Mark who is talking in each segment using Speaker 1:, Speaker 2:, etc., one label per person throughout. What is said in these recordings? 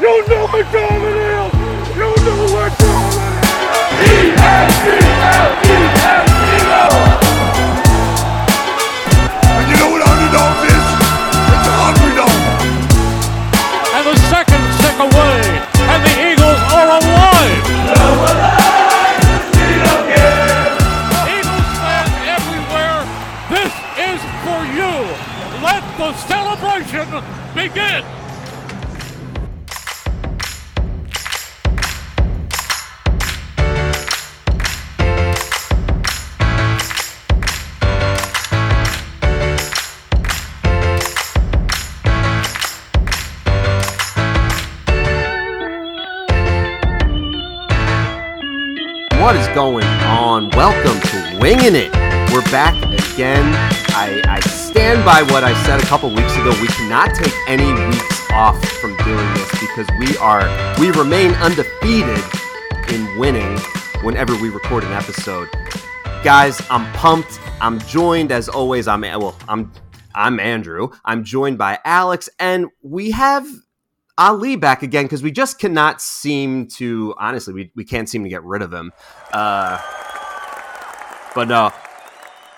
Speaker 1: You know time what
Speaker 2: I said a couple weeks ago. We cannot take any weeks off from doing this because we are we remain undefeated in winning whenever we record an episode. Guys, I'm pumped. I'm joined as always. I'm well. I'm I'm Andrew. I'm joined by Aleks, and we have Ali back again because we just cannot seem to honestly we, we can't seem to get rid of him. Uh, but no,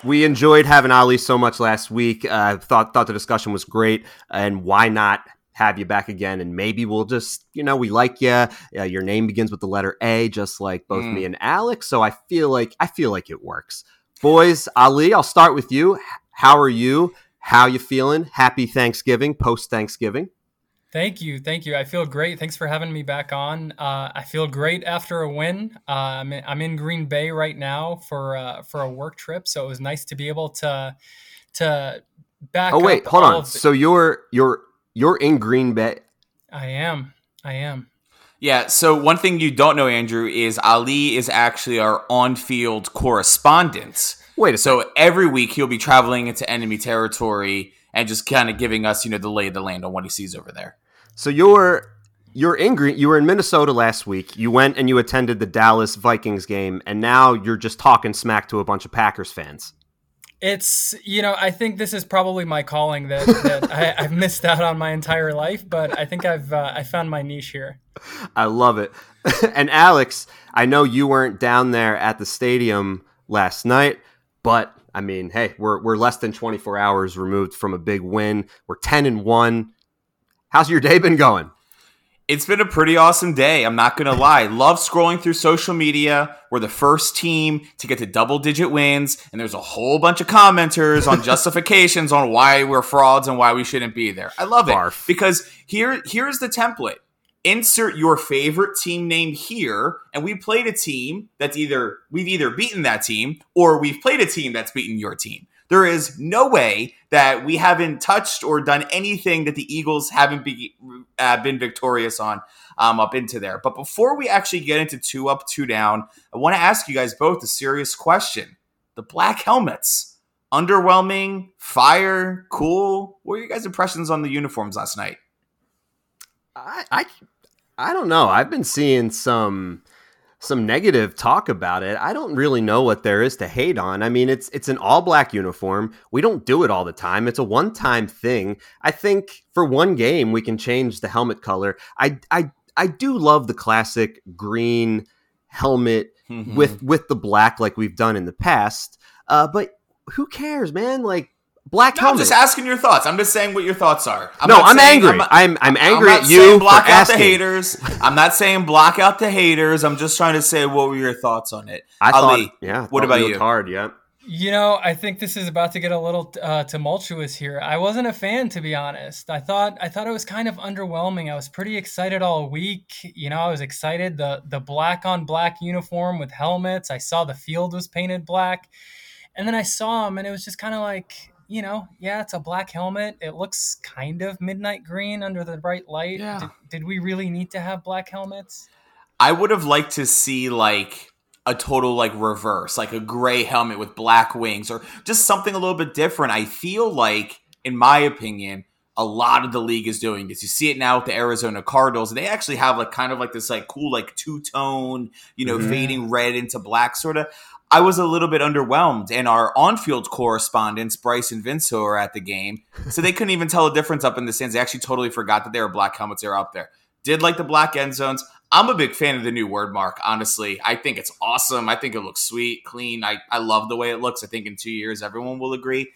Speaker 2: we enjoyed having Ali so much last week. Uh, thought thought the discussion was great, and why not have you back again? And maybe we'll just you know we like you. Uh, your name begins with the letter A, just like both me and Aleks. So I feel like I feel like it works. Boys, Ali, I'll start with you. How are you? How you feeling? Happy Thanksgiving, post Thanksgiving.
Speaker 3: Thank you, thank you. I feel great. Thanks for having me back on. Uh, I feel great after a win. Uh, I'm, in, I'm in Green Bay right now for uh, for a work trip, so it was nice to be able to to back.
Speaker 2: Oh wait,
Speaker 3: up
Speaker 2: hold on.
Speaker 3: the-
Speaker 2: So you're you're you're in Green Bay.
Speaker 3: I am, I am.
Speaker 4: Yeah, so one thing you don't know, Andrew, is Ali is actually our on field correspondent.
Speaker 2: Wait a
Speaker 4: So every week he'll be traveling into enemy territory and just kind of giving us, you know, the lay of the land on what he sees over there.
Speaker 2: So you're you're in Green. You were in Minnesota last week. You went and you attended the Dallas Vikings game, and now you're just talking smack to a bunch of Packers fans.
Speaker 3: It's you know I think this is probably my calling that, that I, I've missed out on my entire life, but I think I've uh, I found my niche here.
Speaker 2: I love it. and Aleks, I know you weren't down there at the stadium last night, but I mean, hey, we're we're less than 24 hours removed from a big win. We're 10 and one. How's your day been going?
Speaker 4: It's been a pretty awesome day. I'm not going to lie. Love scrolling through social media. We're the first team to get to double digit wins, and there's a whole bunch of commenters on justifications on why we're frauds and why we shouldn't be there. I love it because here here's the template. Insert your favorite team name here, and we played a team that's either we've either beaten that team or we've played a team that's beaten your team. There is no way that we haven't touched or done anything that the Eagles haven't be, uh, been victorious on um, up into there. But before we actually get into two up, two down, I want to ask you guys both a serious question. The black helmets, underwhelming, fire, cool. What were your guys' impressions on the uniforms last night?
Speaker 2: I, I I don't know. I've been seeing some some negative talk about it. I don't really know what there is to hate on. I mean, it's it's an all black uniform. We don't do it all the time. It's a one time thing. I think for one game we can change the helmet color. I I I do love the classic green helmet with with the black like we've done in the past. Uh, but who cares, man? Like black
Speaker 4: No, I'm just asking your thoughts. I'm just saying what your thoughts are. I'm
Speaker 2: no,
Speaker 4: not
Speaker 2: I'm
Speaker 4: saying-
Speaker 2: angry.
Speaker 4: not-
Speaker 2: I'm I'm angry
Speaker 4: not
Speaker 2: at you
Speaker 4: saying
Speaker 2: for
Speaker 4: block out the haters. I'm not saying block out the haters. I'm just trying to say what were your thoughts on it.
Speaker 2: I
Speaker 4: Ali,
Speaker 2: thought, yeah.
Speaker 4: What
Speaker 2: thought
Speaker 4: about
Speaker 2: we looked
Speaker 4: you?
Speaker 2: Hard, yeah.
Speaker 3: You know, I think this is about to get a little uh, tumultuous here. I wasn't a fan, to be honest. I thought I thought it was kind of underwhelming. I was pretty excited all week. You know, I was excited the the black on black uniform with helmets. I saw the field was painted black, and then I saw them, and it was just kind of like, you know, yeah, it's a black helmet. It looks kind of midnight green under the bright light.
Speaker 4: Yeah.
Speaker 3: Did, did we really need to have black helmets?
Speaker 4: I would have liked to see like a total like reverse, like a gray helmet with black wings, or just something a little bit different. I feel like, in my opinion, a lot of the league is doing this. You see it now with the Arizona Cardinals, they actually have like kind of like this like cool like two tone, you know,
Speaker 2: Mhm.
Speaker 4: fading red into black sort of. I was a little bit underwhelmed, and our on-field correspondents, Bryce and Vince, who are at the game, so they couldn't even tell the difference up in the stands. They actually totally forgot that they were black helmets. They were up there. Did like the black end zones. I'm a big fan of the new word mark, honestly. I think it's awesome. I think it looks sweet, clean. I, I love the way it looks. I think in two years everyone will agree.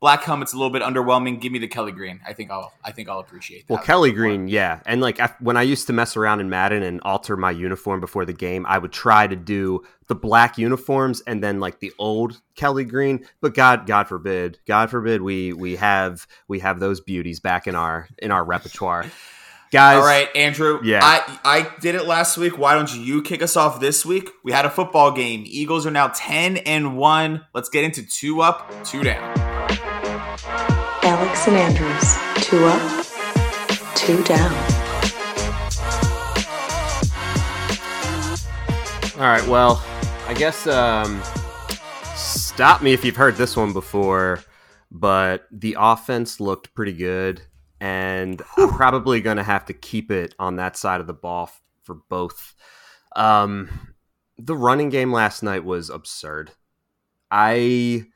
Speaker 4: Black helmet's a little bit underwhelming. Give me the Kelly Green. I think I'll I think I'll appreciate that.
Speaker 2: Well, Kelly Green, yeah, and like I, when I used to mess around in Madden and alter my uniform before the game, I would try to do the black uniforms and then like the old Kelly Green. But God, God forbid, God forbid, we we have we have those beauties back in our in our repertoire. Guys,
Speaker 4: All right, Andrew.
Speaker 2: Yeah.
Speaker 4: I, I did it last week. Why don't you kick us off this week? We had a football game. Eagles are now 10 and 1. Let's get into two up, two down.
Speaker 5: Aleks and Andrews, two up, two down.
Speaker 2: All right. Well, I guess um, stop me if you've heard this one before, but the offense looked pretty good, and I'm probably going to have to keep it on that side of the ball f- for both. Um, the running game last night was absurd. I,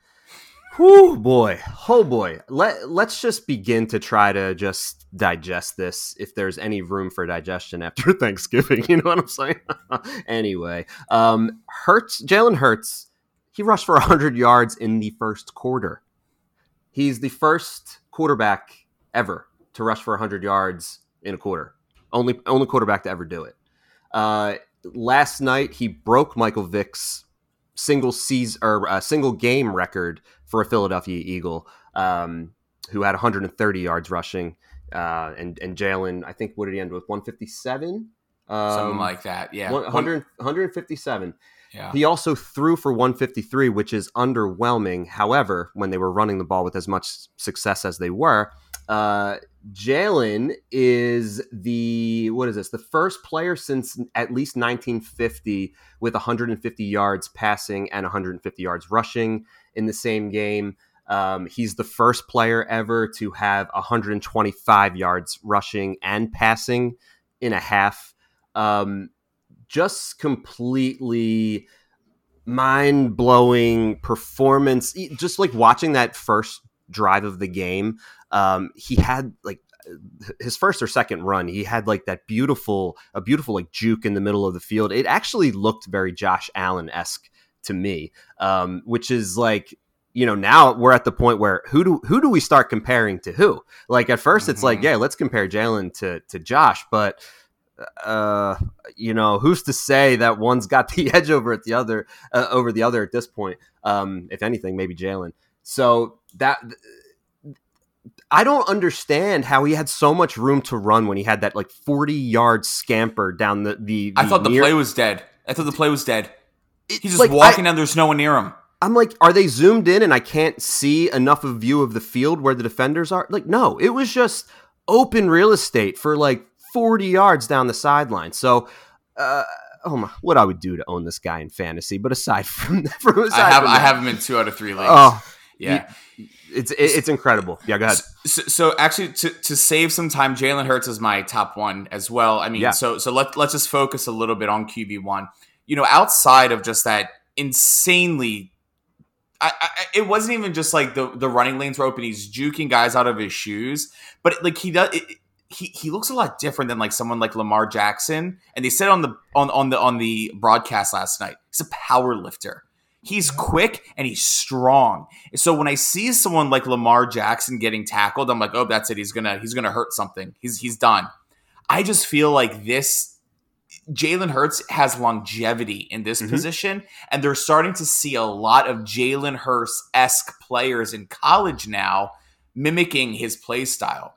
Speaker 2: whoo boy, oh boy. Let let's just begin to try to just digest this. If there's any room for digestion after Thanksgiving, you know what I'm saying. anyway, um, Hurts, Jalen Hurts, he rushed for 100 yards in the first quarter. He's the first quarterback ever to rush for 100 yards in a quarter. Only only quarterback to ever do it. Uh, last night he broke Michael Vick's single season or uh, single game record for a Philadelphia Eagle, um, who had 130 yards rushing. Uh, and and Jalen, I think, what did he end with? 157. Um,
Speaker 4: Something like that. Yeah.
Speaker 2: 100, 157.
Speaker 4: yeah.
Speaker 2: He also threw for 153, which is underwhelming. However, when they were running the ball with as much success as they were, uh, Jalen is the what is this? The first player since at least 1950 with 150 yards passing and 150 yards rushing in the same game. Um, he's the first player ever to have 125 yards rushing and passing in a half. Um, just completely mind blowing performance. Just like watching that first drive of the game, um, he had like his first or second run, he had like that beautiful, a beautiful like juke in the middle of the field. It actually looked very Josh Allen esque to me, um, which is like you know now we're at the point where who do who do we start comparing to who? Like at 1st it's like
Speaker 4: Mhm.
Speaker 2: yeah, let's compare Jalen to to Josh, but uh you know who's to say that one's got the edge over at the other uh, over the other at this point um if anything maybe jalen so that i don't understand how he had so much room to run when he had that like 40 yard scamper down the the,
Speaker 4: I thought the play was dead. I thought the play was dead. He's just
Speaker 2: like,
Speaker 4: walking
Speaker 2: I,
Speaker 4: down. There's no one near him.
Speaker 2: i'm like are they zoomed in and i can't see enough of view of the field where the defenders are like no it was just open real estate for like 40 yards down the sideline so uh oh my what i would do to own this guy in fantasy but aside from, from aside
Speaker 4: I have
Speaker 2: from
Speaker 4: I have him in two out of three leagues.
Speaker 2: oh
Speaker 4: yeah.
Speaker 2: it's it's incredible yeah go ahead
Speaker 4: So, so actually, to, to save some time, Jalen Hurts is my top one as well. I mean,
Speaker 2: Yeah.
Speaker 4: so so let let's just focus a little bit on QB one. You know, outside of just that insanely, I, I, it wasn't even just like the the running lanes were open. He's juking guys out of his shoes, but like he does. It, he, he looks a lot different than like someone like Lamar Jackson. And they said on the on, on the on the broadcast last night, he's a power lifter. He's quick and he's strong. So when I see someone like Lamar Jackson getting tackled, I'm like, oh, that's it. He's gonna he's gonna hurt something. He's he's done. I just feel like this Jalen Hurts has longevity in this
Speaker 2: Mhm.
Speaker 4: position, and they're starting to see a lot of Jalen Hurts esque players in college now mimicking his play style.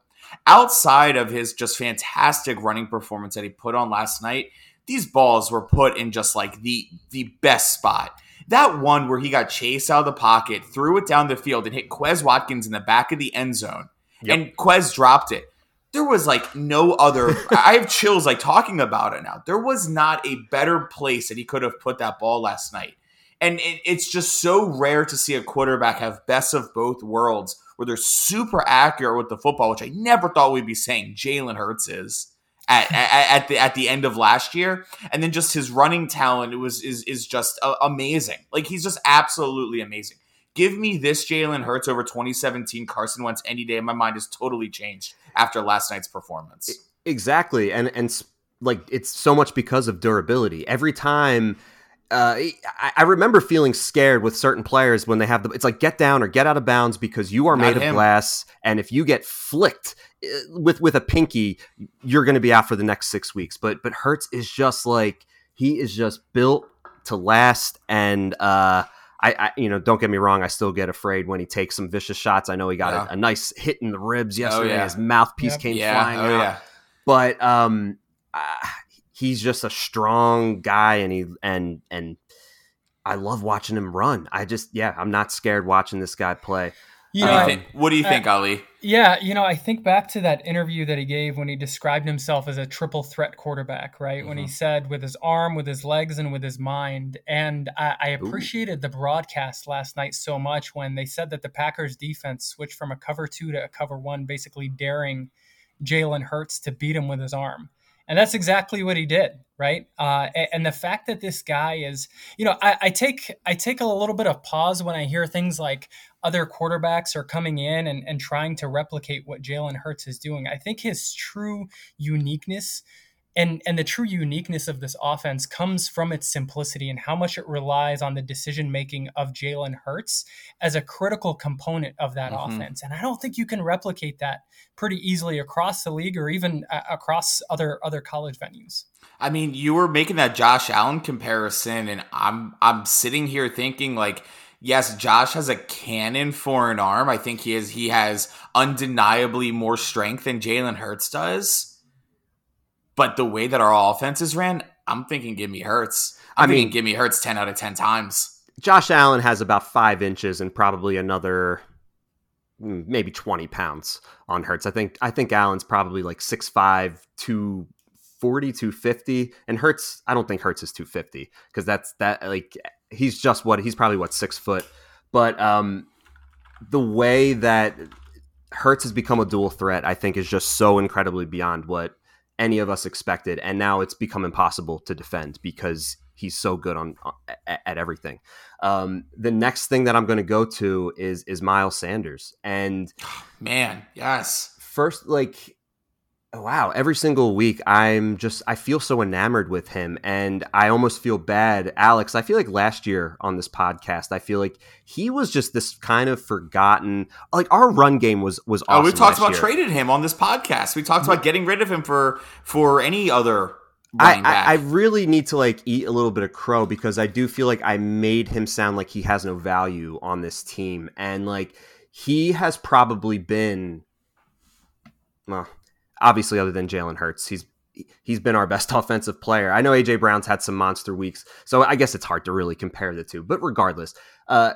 Speaker 4: Outside of his just fantastic running performance that he put on last night, these balls were put in just like the the best spot. That one where he got chased out of the pocket, threw it down the field, and hit Quez Watkins in the back of the end zone,
Speaker 2: Yep.
Speaker 4: and Quez dropped it. There was like no other. I have chills like talking about it now. There was not a better place that he could have put that ball last night. And it, it's just so rare to see a quarterback have best of both worlds where they're super accurate with the football, which I never thought we'd be saying Jalen Hurts is at, at, at the at the end of last year, and then just his running talent was is is just uh, amazing. Like he's just absolutely amazing. Give me this Jalen Hurts over 2017 Carson Wentz any day, my mind is totally changed after last night's performance.
Speaker 2: Exactly, and and like it's so much because of durability. Every time, uh, I, I remember feeling scared with certain players when they have the. It's like get down or get out of bounds because you are
Speaker 4: Not
Speaker 2: made of glass, and if you get flicked uh, with with a pinky, you're going to be out for the next six weeks. But but Hurts is just like he is just built to last, and uh, I, I you know don't get me wrong, I still get afraid when he takes some vicious shots. I know he got
Speaker 4: Yeah.
Speaker 2: a, a nice hit in the ribs yesterday.
Speaker 4: yeah.
Speaker 2: His mouthpiece
Speaker 3: Yep.
Speaker 2: came
Speaker 4: yeah,
Speaker 2: flying
Speaker 4: oh
Speaker 2: out
Speaker 4: yeah.
Speaker 2: but um uh, he's just a strong guy and he and and I love watching him run. I just yeah, I'm not scared watching this guy play.
Speaker 3: You
Speaker 4: What
Speaker 3: know,
Speaker 4: do you think? What do you
Speaker 3: I-
Speaker 4: think, Ali?
Speaker 3: Yeah, you know, I think back to that interview that he gave when he described himself as a triple threat quarterback, right? When he mm-hmm. said with his arm, with his legs, and with his mind. And I, I appreciated the broadcast last night so much when they said that the Packers defense switched from a cover two to a cover one, basically daring Jalen Hurts to beat him with his arm. And that's exactly what he did, right? Uh, and the fact that this guy is, you know, I, I take I take a little bit of pause when I hear things like other quarterbacks are coming in and, and trying to replicate what Jalen Hurts is doing. I think his true uniqueness and and the true uniqueness of this offense comes from its simplicity and how much it relies on the decision making of Jalen Hurts as a critical component of that
Speaker 4: Mhm.
Speaker 3: offense. And I don't think you can replicate that pretty easily across the league or even uh, across other other college venues.
Speaker 4: I mean, you were making that Josh Allen comparison, and I'm I'm sitting here thinking like, yes, Josh has a cannon for an arm. I think he is he has undeniably more strength than Jalen Hurts does. But the way that our offenses ran, I'm thinking give me Hurts. I'm
Speaker 2: I mean-
Speaker 4: thinking give me Hurts ten out of ten times.
Speaker 2: Josh Allen has about five inches and probably another mm, maybe 20 pounds on Hurts. I think I think Allen's probably like 6'5, 240, 250. And Hurts, I don't think Hurts is 250 because that's that like he's just what he's probably what six foot. But um the way that Hurts has become a dual threat, I think, is just so incredibly beyond what any of us expected. And now it's become impossible to defend because he's so good on at, at everything. Um, the next thing that I'm going to go to is is Miles Sanders, and
Speaker 4: Man, yes.
Speaker 2: first like Oh, wow every single week i'm just i feel so enamored with him and i almost feel bad Aleks i feel like last year on this podcast i feel like he was just this kind of forgotten like our run game was was
Speaker 4: Oh,
Speaker 2: awesome
Speaker 4: we talked about
Speaker 2: year.
Speaker 4: trading him on this podcast. We talked about getting rid of him for for any other
Speaker 2: I. I, I really need to like eat a little bit of crow because I do feel like I made him sound like he has no value on this team. And like he has probably been well, obviously other than Jalen Hurts, he's he's been our best offensive player. I know AJ Brown's had some monster weeks, so I guess it's hard to really compare the two. But regardless, uh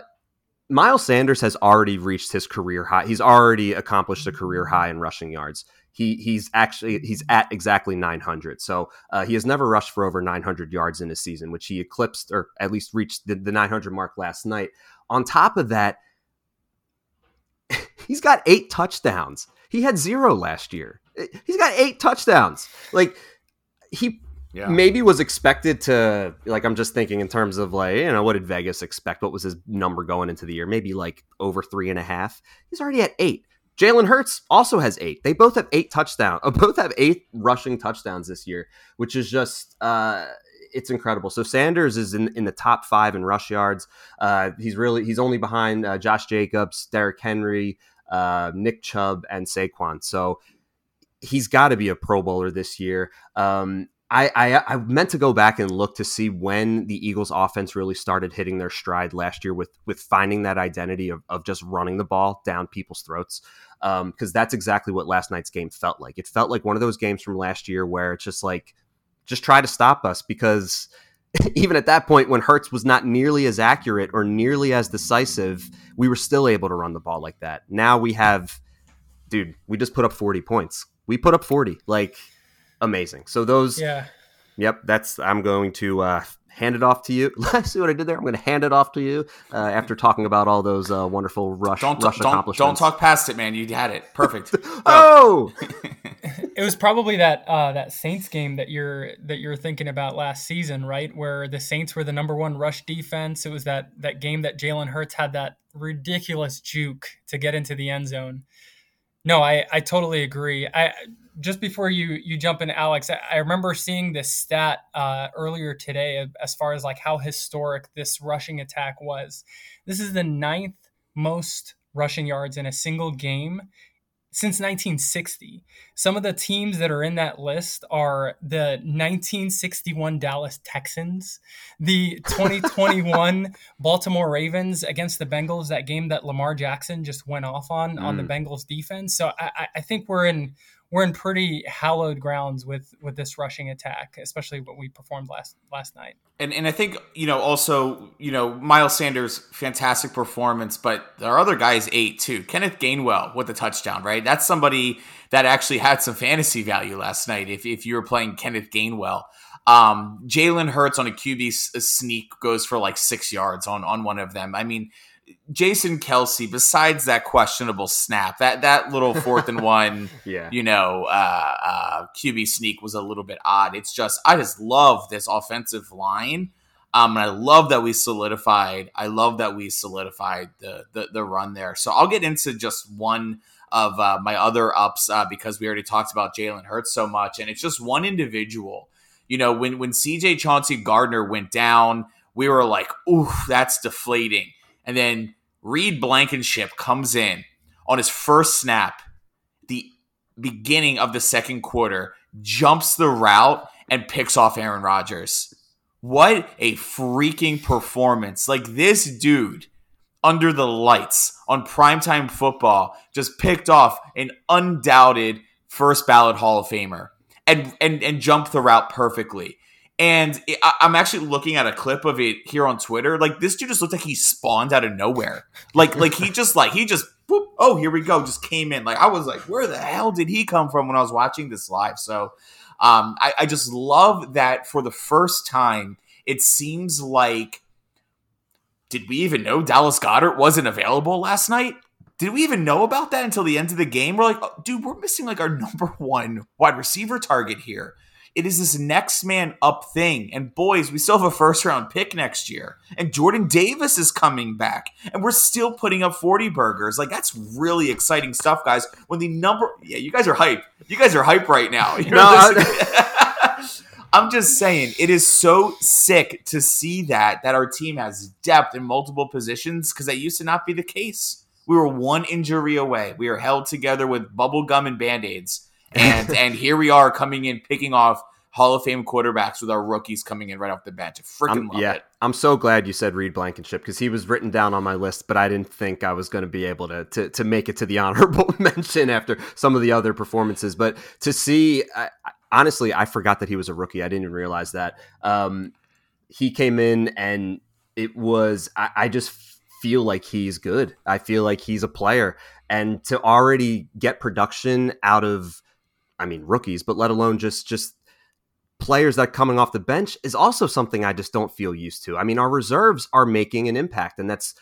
Speaker 2: Miles Sanders has already reached his career high. He's already accomplished a career high in rushing yards. He he's actually he's at exactly 900. So uh, he has never rushed for over 900 yards in a season, which he eclipsed or at least reached the, the 900 mark last night. On top of that, he's got eight touchdowns. He had zero last year. He's got eight touchdowns. Like he
Speaker 4: yeah.
Speaker 2: maybe was expected to like i'm just thinking in terms of like you know what did vegas expect what was his number going into the year maybe like over three and a half he's already at eight jalen hurts also has eight they both have eight touchdowns uh, both have eight rushing touchdowns this year which is just uh it's incredible. So Sanders is in, in the top five in rush yards. Uh, he's really he's only behind uh, Josh Jacobs, Derrick Henry, uh, Nick Chubb, and Saquon. So he's got to be a Pro Bowler this year. Um, I, I I meant to go back and look to see when the Eagles offense really started hitting their stride last year with with finding that identity of, of just running the ball down people's throats. Because um, that's exactly what last night's game felt like. It felt like one of those games from last year where it's just like, just try to stop us because even at that point when Hurts was not nearly as accurate or nearly as decisive, we were still able to run the ball like that. Now we have, dude, we just put up 40 points. We put up 40. Like, amazing. So those
Speaker 3: Yeah.
Speaker 2: Yep, that's I'm going to uh, hand it off to you. See what I did there? I'm going to hand it off to you uh, after talking about all those uh, wonderful rush
Speaker 4: don't
Speaker 2: rush
Speaker 4: don't don't talk past it, man. You had it perfect.
Speaker 2: Oh,
Speaker 3: It was probably that uh, that Saints game that you're that you're thinking about last season, right? Where the Saints were the number one rush defense. It was that that game that Jalen Hurts had that ridiculous juke to get into the end zone. No, I I totally agree. I just before you you jump in, Aleks, I, I remember seeing this stat uh, earlier today as far as like how historic this rushing attack was. This is the ninth most rushing yards in a single game since 1960. Some of the teams that are in that list are the 1961 Dallas Texans, the 2021 Baltimore Ravens against the Bengals, that game that Lamar Jackson just went off on mm. on the mm. Bengals defense. So I, I think we're in we're in pretty hallowed grounds with with this rushing attack, especially what we performed last last night.
Speaker 4: And and I think you know also you know Miles Sanders fantastic performance, but our other guys ate too. Kenneth Gainwell with the touchdown, right? That's somebody that actually had some fantasy value last night. If if you were playing Kenneth Gainwell. Um, Jalen Hurts on a QB sneak goes for like six yards on on one of them. I mean, Jason Kelce, besides that questionable snap, that that little fourth and one,
Speaker 2: yeah,
Speaker 4: you know, uh, uh, QB sneak was a little bit odd. It's just I just love this offensive line. Um, and I love that we solidified. I love that we solidified the the, the run there. So I'll get into just one of uh, my other ups uh, because we already talked about Jalen Hurts so much, and it's just one individual. You know, when when CJ Chauncey Gardner went down, we were like, "Ooh, that's deflating." And then Reed Blankenship comes in on his first snap, the beginning of the second quarter, jumps the route and picks off Aaron Rodgers. What a freaking performance. Like this dude under the lights on primetime football just picked off an undoubted first ballot Hall of Famer and and and jumped the route perfectly. And I'm actually looking at a clip of it here on Twitter. Like this dude just looked like he spawned out of nowhere. Like like he just like he just oh here we go just came in. Like I was like where the hell did he come from when I was watching this live? So um, I, I just love that for the first time it seems like did we even know Dallas Goedert wasn't available last night? Did we even know about that until the end of the game? We're like, oh, dude, we're missing like our number one wide receiver target here. It is this next man up thing. And boys, we still have a first round pick next year. And Jordan Davis is coming back. And we're still putting up 40 burgers. Like, that's really exciting stuff, guys. When the number, yeah, you guys are hype. You guys are hype right now. You're no, I'm just saying, it is so sick to see that that our team has depth in multiple positions because that used to not be the case. We were one injury away. We are held together with bubble gum and band aids and and here we are coming in picking off Hall of Fame quarterbacks with our rookies coming in right off the bench. I freaking love
Speaker 2: yeah,
Speaker 4: it.
Speaker 2: I'm so glad you said Reed Blankenship because he was written down on my list, but I didn't think I was going to be able to, to to make it to the honorable mention after some of the other performances. But to see, I, honestly, I forgot that he was a rookie. I didn't even realize that. Um, he came in and it was. I, I just feel like he's good. I feel like he's a player, and to already get production out of I mean rookies, but let alone just just players that are coming off the bench is also something I just don't feel used to. I mean, our reserves are making an impact, and that's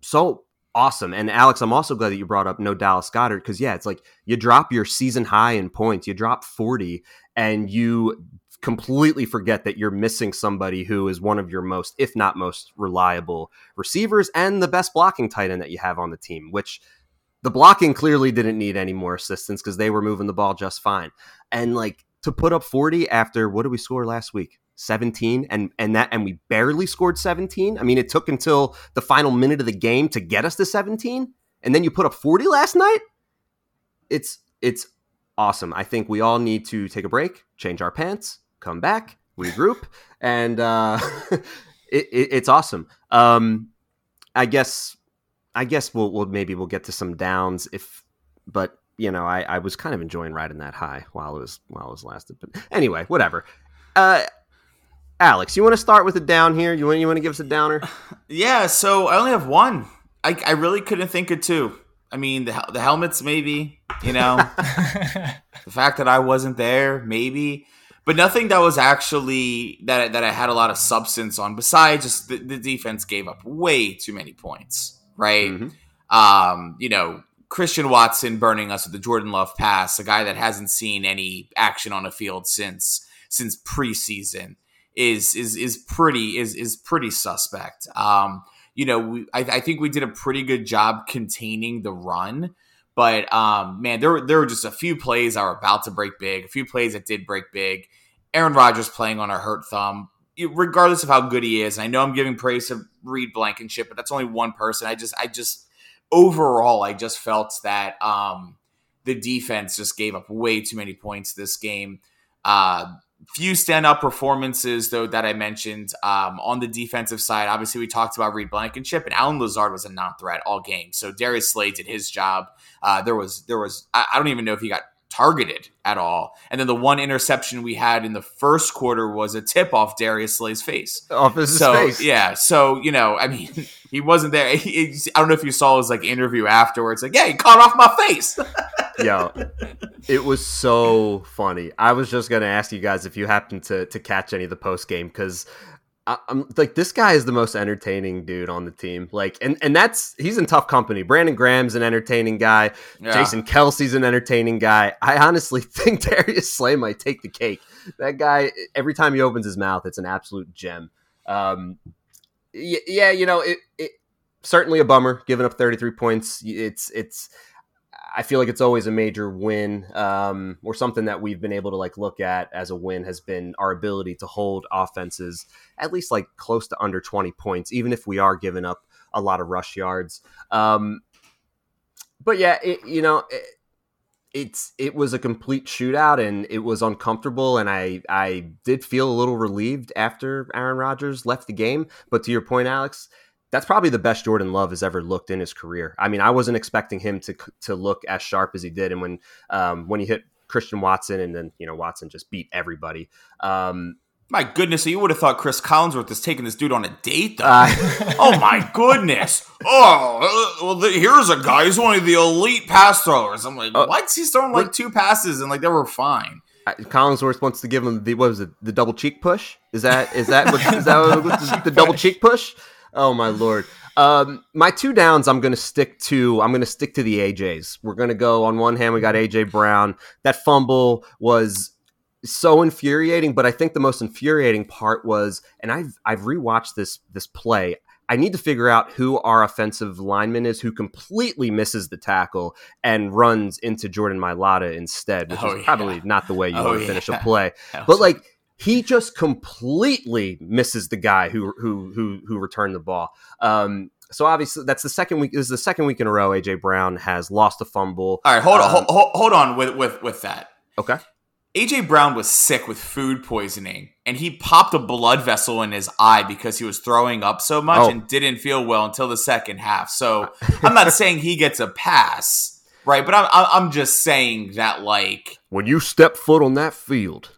Speaker 2: so awesome. And Aleks, I'm also glad that you brought up no Dallas Goedert because yeah, it's like you drop your season high in points, you drop 40, and you completely forget that you're missing somebody who is one of your most, if not most reliable receivers and the best blocking tight end that you have on the team, which the blocking clearly didn't need any more assistance because they were moving the ball just fine. And like to put up 40 after what did we score last week? 17 and and that and we barely scored 17. I mean, it took until the final minute of the game to get us to 17 and then you put up 40 last night? It's it's awesome. I think we all need to take a break, change our pants, come back, regroup, and uh, it, it, it's awesome. Um, I guess I guess we'll, we'll maybe we'll get to some downs if, but you know, I, I was kind of enjoying riding that high while it was while it was lasted. But anyway, whatever. Uh, Aleks, you want to start with a down here? You want you want to give us a downer?
Speaker 4: Yeah. So I only have one. I I really couldn't think of two. I mean, the the helmets maybe. You know, the fact that I wasn't there maybe but nothing that was actually that that I had a lot of substance on. Besides, just the, the defense gave up way too many points right? Mm-hmm. Um, you know, Christian Watson burning us with the Jordan Love pass, a guy that hasn't seen any action on a field since since preseason is is is pretty is is pretty suspect. Um, you know, we, I, I think we did a pretty good job containing the run, But um, man, there were there were just a few plays that were about to break big, a few plays that did break big. Aaron Rodgers playing on a hurt thumb, regardless of how good he is. And I know I'm giving praise to Reed Blankenship, but that's only one person. I just I just overall I just felt that um, the defense just gave up way too many points this game. Uh, few standout performances though that I mentioned um, on the defensive side. Obviously, we talked about Reed Blankenship and Allen Lazard was a non-threat all game. So Darius Slay did his job. Uh, there was there was I, I don't even know if he got targeted at all. And then the one interception we had in the first quarter was a tip off Darius Slay's face.
Speaker 2: Off his
Speaker 4: so,
Speaker 2: face.
Speaker 4: Yeah. So, you know, I mean, he wasn't there. He, he, I don't know if you saw his like interview afterwards. Like, yeah, he caught off my face.
Speaker 2: Yo, it was so funny. I was just gonna ask you guys if you happened to to catch any of the post game because I, am like this guy is the most entertaining dude on the team. Like, and and that's he's in tough company. Brandon Graham's an entertaining guy.
Speaker 4: Yeah.
Speaker 2: Jason Kelce's an entertaining guy. I honestly think Darius Slay might take the cake. That guy, every time he opens his mouth, it's an absolute gem. Um, yeah, yeah you know, it, it certainly a bummer giving up 33 points. It's it's I feel like it's always a major win um, or something that we've been able to like look at as a win has been our ability to hold offenses at least like close to under 20 points, even if we are giving up a lot of rush yards. Um, but yeah, it, you know, it, it's it was a complete shootout and it was uncomfortable and I I did feel a little relieved after Aaron Rodgers left the game. But to your point, Aleks, that's probably the best Jordan Love has ever looked in his career. I mean, I wasn't expecting him to to look as sharp as he did, and when um, when he hit Christian Watson, and then you know Watson just beat everybody. Um,
Speaker 4: my goodness, you would have thought Cris Collinsworth is taking this dude on a date, though. Uh, oh my goodness! Oh, uh, well, the, here's a guy who's one of the elite pass throwers. I'm like, uh, what? He's throwing like two passes, and like they were fine.
Speaker 2: Collinsworth wants to give him the what was it? The double cheek push? Is that is that what, is that what, the, the double cheek push? Oh my lord. Um, my two downs, I'm going to stick to. I'm going to stick to the AJ's. We're going to go on one hand. We got AJ Brown. That fumble was so infuriating, but I think the most infuriating part was, and I've I've rewatched this this play. I need to figure out who our offensive lineman is who completely misses the tackle and runs into Jordan Mailata instead, which
Speaker 4: Oh,
Speaker 2: is
Speaker 4: yeah.
Speaker 2: probably not the way you
Speaker 4: Oh,
Speaker 2: want to finish a play. But like he just completely misses the guy who who who who returned the ball. Um, so obviously that's the second week. This is the second week in a row. AJ Brown has lost a fumble.
Speaker 4: all right, hold on,
Speaker 2: Um,
Speaker 4: hold, hold, on with with with that.
Speaker 2: Okay.
Speaker 4: AJ Brown was sick with food poisoning, and he popped a blood vessel in his eye because he was throwing up so much
Speaker 2: Oh.
Speaker 4: and didn't feel well until the second half. So I'm not saying he gets a pass, right? But I'm I'm just saying that like
Speaker 2: When you step foot on that field,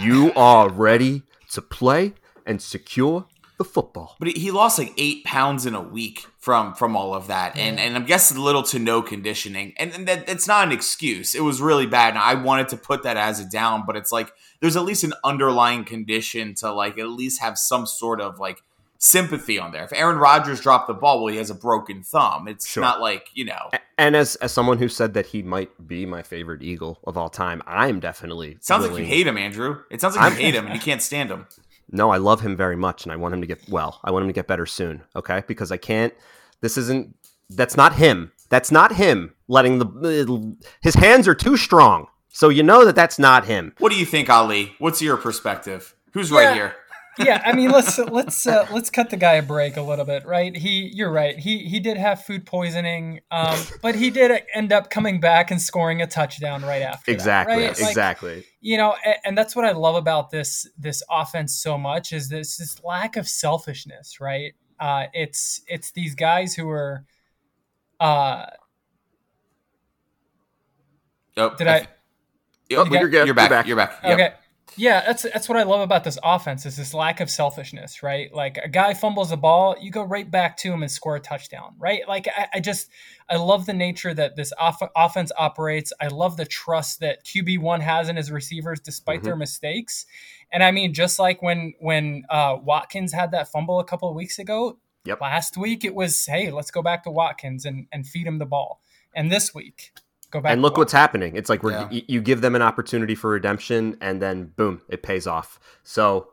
Speaker 2: you are ready to play and secure the football.
Speaker 4: But he- he lost like eight pounds in a week from from all of that, and and I'm guessing little to no conditioning, and, and that it's not an excuse. It was really bad, and I wanted to put that as a down, but it's like there's at least an underlying condition to like at least have some sort of like sympathy on there. If Aaron Rodgers dropped the ball, well, he has a broken thumb. It's
Speaker 2: Sure.
Speaker 4: not like you know.
Speaker 2: And as as someone who said that he might be my favorite Eagle of all time, I'm definitely
Speaker 4: Sounds like you hate him, Andrew. It sounds like
Speaker 2: I'm-
Speaker 4: you hate him and you can't stand him.
Speaker 2: No, I love him very much, and I want him to get well. I want him to get better soon. Okay, because I can't. This isn't. That's not him. That's not him. Letting the uh, his hands are too strong. So you know that that's not him.
Speaker 4: What do you think, Ali? What's your perspective? Who's right here?
Speaker 3: Yeah, I mean, let's let's uh, let's cut the guy a break a little bit, right? He, you're right. He he did have food poisoning, um, but he did end up coming back and scoring a touchdown right after. that,
Speaker 2: Exactly.
Speaker 3: right? Like,
Speaker 2: Exactly.
Speaker 3: you know, and, and that's what I love about this this offense so much is this this lack of selfishness, right? Uh, it's it's these guys who are. Uh,
Speaker 4: Oh,
Speaker 3: did I?
Speaker 4: th-
Speaker 2: Oh,
Speaker 4: you're,
Speaker 2: you're good.
Speaker 4: You're back.
Speaker 2: You're back.
Speaker 4: You're back. Yep.
Speaker 3: Okay. Yeah, that's that's what I love about this offense is this lack of selfishness, right? Like a guy fumbles the ball, you go right back to him and score a touchdown, right? Like I, I just I love the nature that this off- offense operates. I love the trust that QB one has in his receivers despite their mistakes. And I mean, just like when when uh, Watkins had that fumble a couple of weeks ago,
Speaker 2: Yep.
Speaker 3: last week it was hey, let's go back to Watkins and and feed him the ball. And this week, go back.
Speaker 2: and look what's happening. It's like we're,
Speaker 4: Yeah.
Speaker 2: y- you give them an opportunity for redemption, and then boom, it pays off. So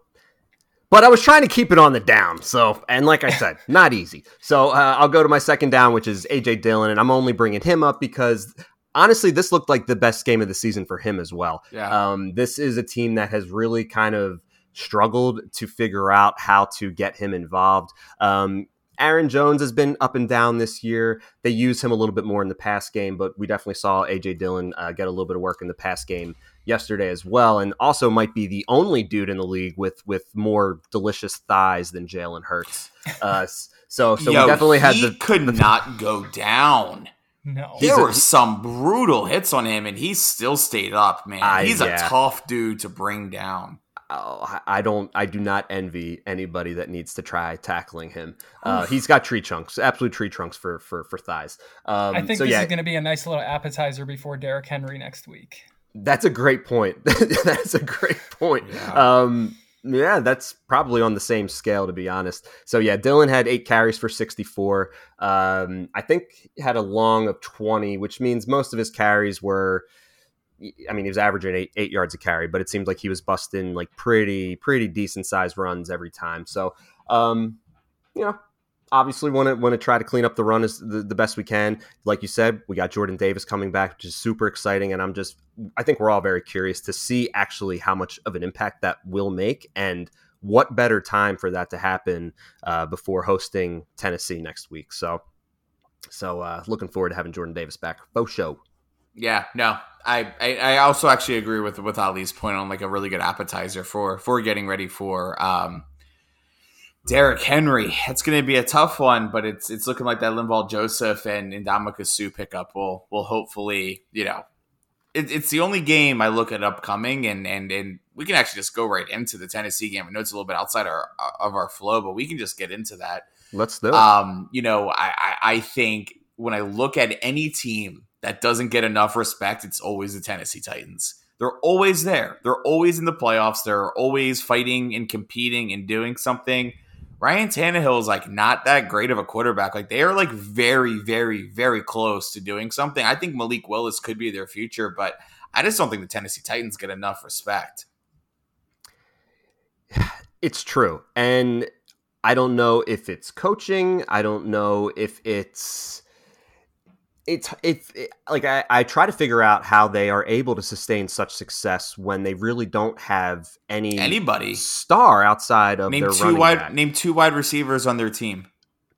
Speaker 2: but I was trying to keep it on the down. So, and like I said, not easy. So uh, I'll go to my second down, which is AJ Dillon, and I'm only bringing him up because honestly, this looked like the best game of the season for him as well.
Speaker 4: Yeah.
Speaker 2: Um, this is a team that has really kind of struggled to figure out how to get him involved. Um, Aaron Jones has been up and down this year. They use him a little bit more in the pass game, but we definitely saw AJ Dillon uh, get a little bit of work in the pass game yesterday as well, and also might be the only dude in the league with with more delicious thighs than Jalen Hurts. Uh, so so
Speaker 4: Yo,
Speaker 2: we definitely had
Speaker 4: he
Speaker 2: the
Speaker 4: could not go down.
Speaker 3: No.
Speaker 4: There
Speaker 2: a-
Speaker 4: were some brutal hits on him, and he still stayed up. Man,
Speaker 2: I-
Speaker 4: he's
Speaker 2: yeah.
Speaker 4: a tough dude to bring down.
Speaker 2: Oh, I- don't. I do not envy anybody that needs to try tackling him. Uh, he's got tree trunks, absolute tree trunks for for for thighs. Um,
Speaker 3: I think
Speaker 2: so
Speaker 3: this
Speaker 2: yeah,
Speaker 3: is going to be a nice little appetizer before Derrick Henry next week.
Speaker 2: that's a great point. that's a great point.
Speaker 4: Yeah.
Speaker 2: Um, yeah, that's probably on the same scale to be honest. So yeah, Dillon had eight carries for 64. Um, I think he had a long of 20, which means most of his carries were. I mean, he was averaging eight eight yards a carry, but it seemed like he was busting like pretty pretty decent sized runs every time. So, um, you know, obviously want to want to try to clean up the run as the, the best we can. Like you said, we got Jordan Davis coming back, which is super exciting, and I'm just I think we're all very curious to see actually how much of an impact that will make, and what better time for that to happen uh, before hosting Tennessee next week. So, so uh, looking forward to having Jordan Davis back. Faux show.
Speaker 4: Yeah, no, I, I I also actually agree with with Ali's point on like a really good appetizer for for getting ready for um Derrick Henry. It's going to be a tough one, but it's it's looking like that Linval Joseph and Ndamukong Suh pickup will will hopefully you know it, it's the only game I look at upcoming, and and and we can actually just go right into the Tennessee game. I know it's a little bit outside our of our flow, but we can just get into that.
Speaker 2: Let's do it.
Speaker 4: Um, you know, I, I I think when I look at any team that doesn't get enough respect, it's always the Tennessee Titans. They're always there. They're always in the playoffs. They're always fighting and competing and doing something. Ryan Tannehill is like not that great of a quarterback. Like they are like very, very, very close to doing something. I think Malik Willis could be their future, but I just don't think the Tennessee Titans get enough respect.
Speaker 2: It's true. And I don't know if it's coaching. I don't know if it's it's it's it, like I, I try to figure out how they are able to sustain such success when they really don't have any
Speaker 4: Anybody
Speaker 2: star outside of
Speaker 4: name
Speaker 2: their
Speaker 4: two
Speaker 2: running
Speaker 4: wide
Speaker 2: back.
Speaker 4: name two wide receivers on their team.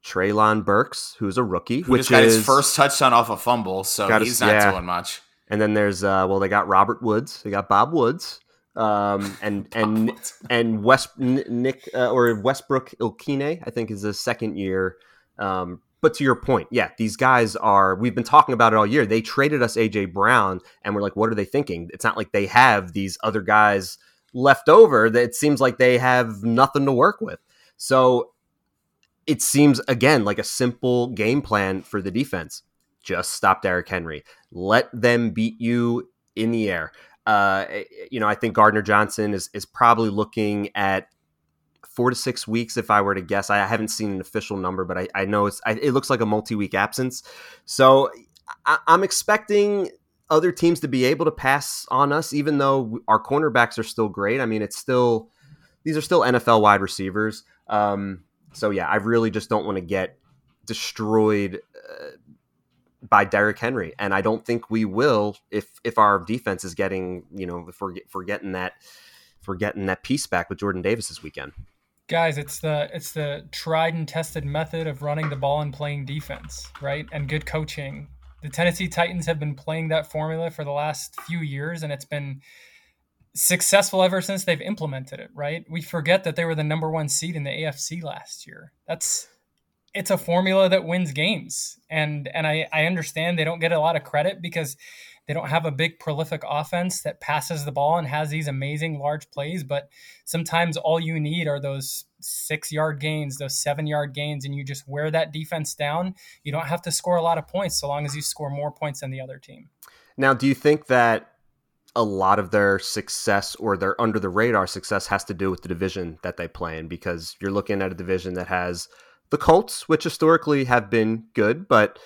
Speaker 2: Treylon Burks, who's a rookie,
Speaker 4: Who
Speaker 2: which
Speaker 4: just got
Speaker 2: is
Speaker 4: his first touchdown off a fumble, so
Speaker 2: Got his-
Speaker 4: he's not
Speaker 2: yeah.
Speaker 4: doing much.
Speaker 2: And then there's uh well they got Robert Woods, they got Bob Woods, um and and and West Nick uh, or Westbrook Ikhine, I think is his second year. Um, but to your point, yeah, these guys are. We've been talking about it all year. They traded us AJ Brown, and we're like, what are they thinking? It's not like they have these other guys left over. That it seems like they have nothing to work with. So it seems again like a simple game plan for the defense. Just stop Derrick Henry. Let them beat you in the air. Uh, you know, I think Gardner Johnson is is probably looking at four to six weeks if I were to guess. I haven't seen an official number, but I, I know it's I, it looks like a multi week absence. So I, I'm expecting other teams to be able to pass on us, even though our cornerbacks are still great. I mean, it's still these are still NFL wide receivers. Um, so yeah, I really just don't want to get destroyed. Uh, by Derrick Henry, and I don't think we will if if our defense is getting you know if we're, if we're getting that if we're getting that piece back with Jordan Davis this weekend.
Speaker 3: Guys, it's the it's the tried and tested method of running the ball and playing defense, right? And good coaching. The Tennessee Titans have been playing that formula for the last few years, and it's been successful ever since they've implemented it, right? We forget that they were the number one seed in the AFC last year. That's it's a formula that wins games. And and I, I understand they don't get a lot of credit because they don't have a big prolific offense that passes the ball and has these amazing large plays, but sometimes all you need are those six yard gains, those seven yard gains, and you just wear that defense down. You don't have to score a lot of points so long as you score more points than the other team.
Speaker 2: Now, do you think that a lot of their success or their under the radar success has to do with the division that they play in? Because you're looking at a division that has the Colts, which historically have been good, but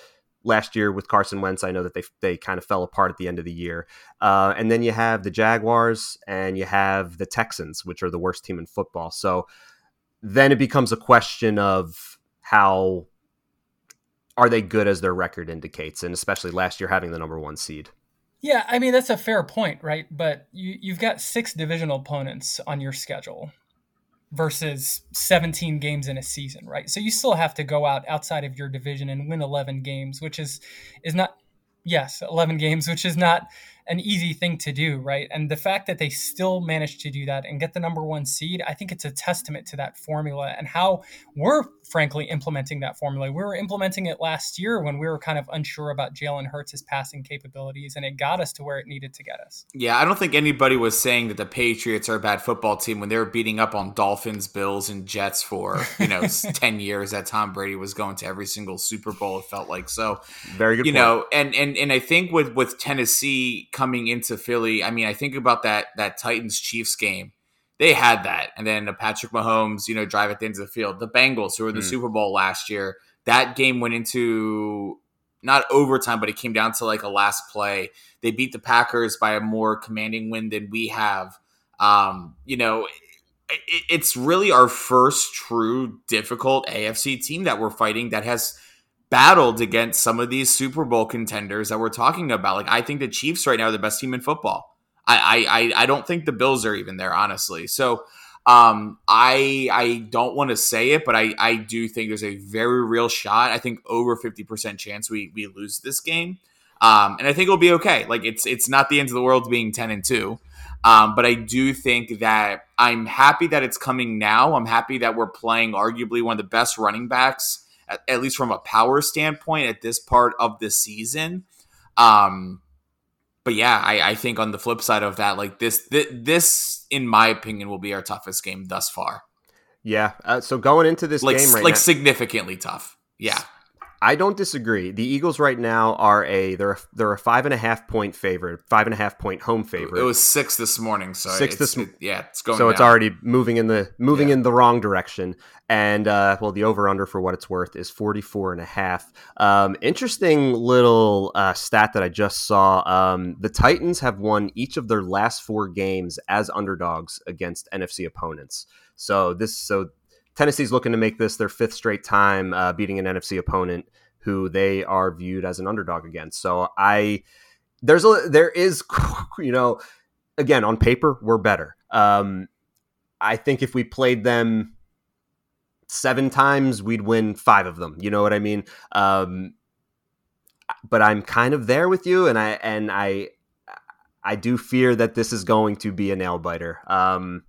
Speaker 2: last year with Carson Wentz, I know that they they kind of fell apart at the end of the year. Uh, and then you have the Jaguars and you have the Texans, which are the worst team in football. So then it becomes a question of how are they good as their record indicates, and especially last year having the number one seed.
Speaker 3: Yeah, I mean that's a fair point, right? But you you've got six divisional opponents on your schedule versus 17 games in a season, right? So you still have to go out outside of your division and win 11 games, which is is not yes, 11 games, which is not an easy thing to do, right? And the fact that they still managed to do that and get the number one seed, I think it's a testament to that formula and how we're frankly implementing that formula. We were implementing it last year when we were kind of unsure about Jalen Hurts' passing capabilities, and it got us to where it needed to get us.
Speaker 4: Yeah, I don't think anybody was saying that the Patriots are a bad football team when they were beating up on Dolphins, Bills, and Jets for you know ten years. That Tom Brady was going to every single Super Bowl. It felt like so.
Speaker 2: Very good.
Speaker 4: You
Speaker 2: point.
Speaker 4: know, and and and I think with with Tennessee coming into Philly, I mean, I think about that that Titans Chiefs game. They had that, and then the Patrick Mahomes, you know, drive at the end of the field. The Bengals, who were in the
Speaker 2: Mm.
Speaker 4: Super Bowl last year, that game went into not overtime, but it came down to like a last play. They beat the Packers by a more commanding win than we have. Um, you know, it, it's really our first true difficult AFC team that we're fighting that has battled against some of these Super Bowl contenders that we're talking about. Like I think the Chiefs right now are the best team in football. I I I, don't think the Bills are even there, honestly. So um I I don't want to say it, but I I do think there's a very real shot. I think over 50% chance we we lose this game. Um and I think it'll be okay. Like it's it's not the end of the world being 10 and 2. Um, but I do think that I'm happy that it's coming now. I'm happy that we're playing arguably one of the best running backs at, at least from a power standpoint at this part of the season. Um, but yeah, I, I think on the flip side of that, like this, this, this, in my opinion, will be our toughest game thus far.
Speaker 2: Yeah. Uh, so going into this
Speaker 4: Like,
Speaker 2: game right
Speaker 4: like
Speaker 2: now,
Speaker 4: significantly tough. Yeah.
Speaker 2: I don't disagree. The Eagles right now are a they're a, they're a five and a half point favorite, five and a half point home favorite.
Speaker 4: It was six this morning, so
Speaker 2: Six
Speaker 4: it's,
Speaker 2: this
Speaker 4: it- yeah, it's going.
Speaker 2: so it's already moving in the moving
Speaker 4: Yeah.
Speaker 2: in the wrong direction and uh, well the over under for what it's worth is 44 and a half um, interesting little uh, stat that i just saw um, the titans have won each of their last four games as underdogs against nfc opponents so this so tennessee's looking to make this their fifth straight time uh, beating an nfc opponent who they are viewed as an underdog against so i there's a there is you know again on paper we're better um, I think if we played them seven times, we'd win five of them. You know what I mean? Um, but I'm kind of there with you, and I and I I do fear that this is going to be a nail biter. Um,